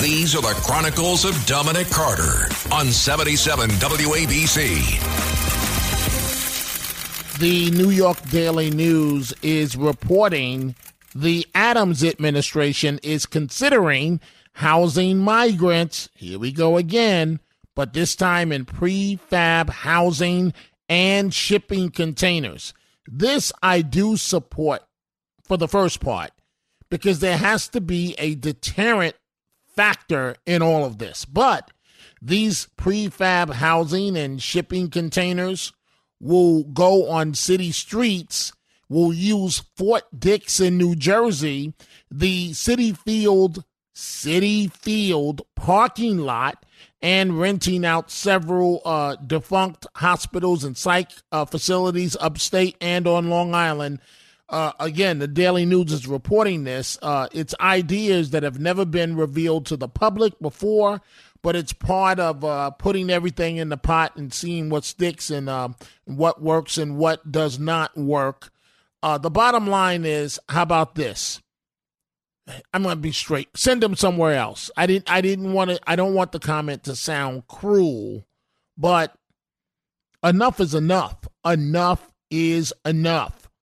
These are the Chronicles of Dominic Carter on 77 WABC. The New York Daily News is reporting the Adams administration is considering housing migrants. Here we go again, but this time in prefab housing and shipping containers. This I do support for the first part because there has to be a deterrent factor in all of this. But these prefab housing and shipping containers will go on city streets, will use Fort Dix in New Jersey, the Citi Field Citi Field parking lot and renting out several uh, defunct hospitals and psych uh, facilities upstate and on Long Island uh, again, the Daily News is reporting this. Uh, it's ideas that have never been revealed to the public before, but it's part of uh, putting everything in the pot and seeing what sticks and um, what works and what does not work. Uh, the bottom line is, how about this? I'm going to be straight. Send them somewhere else. I didn't. I didn't want to. I don't want the comment to sound cruel, but enough is enough. Enough is enough.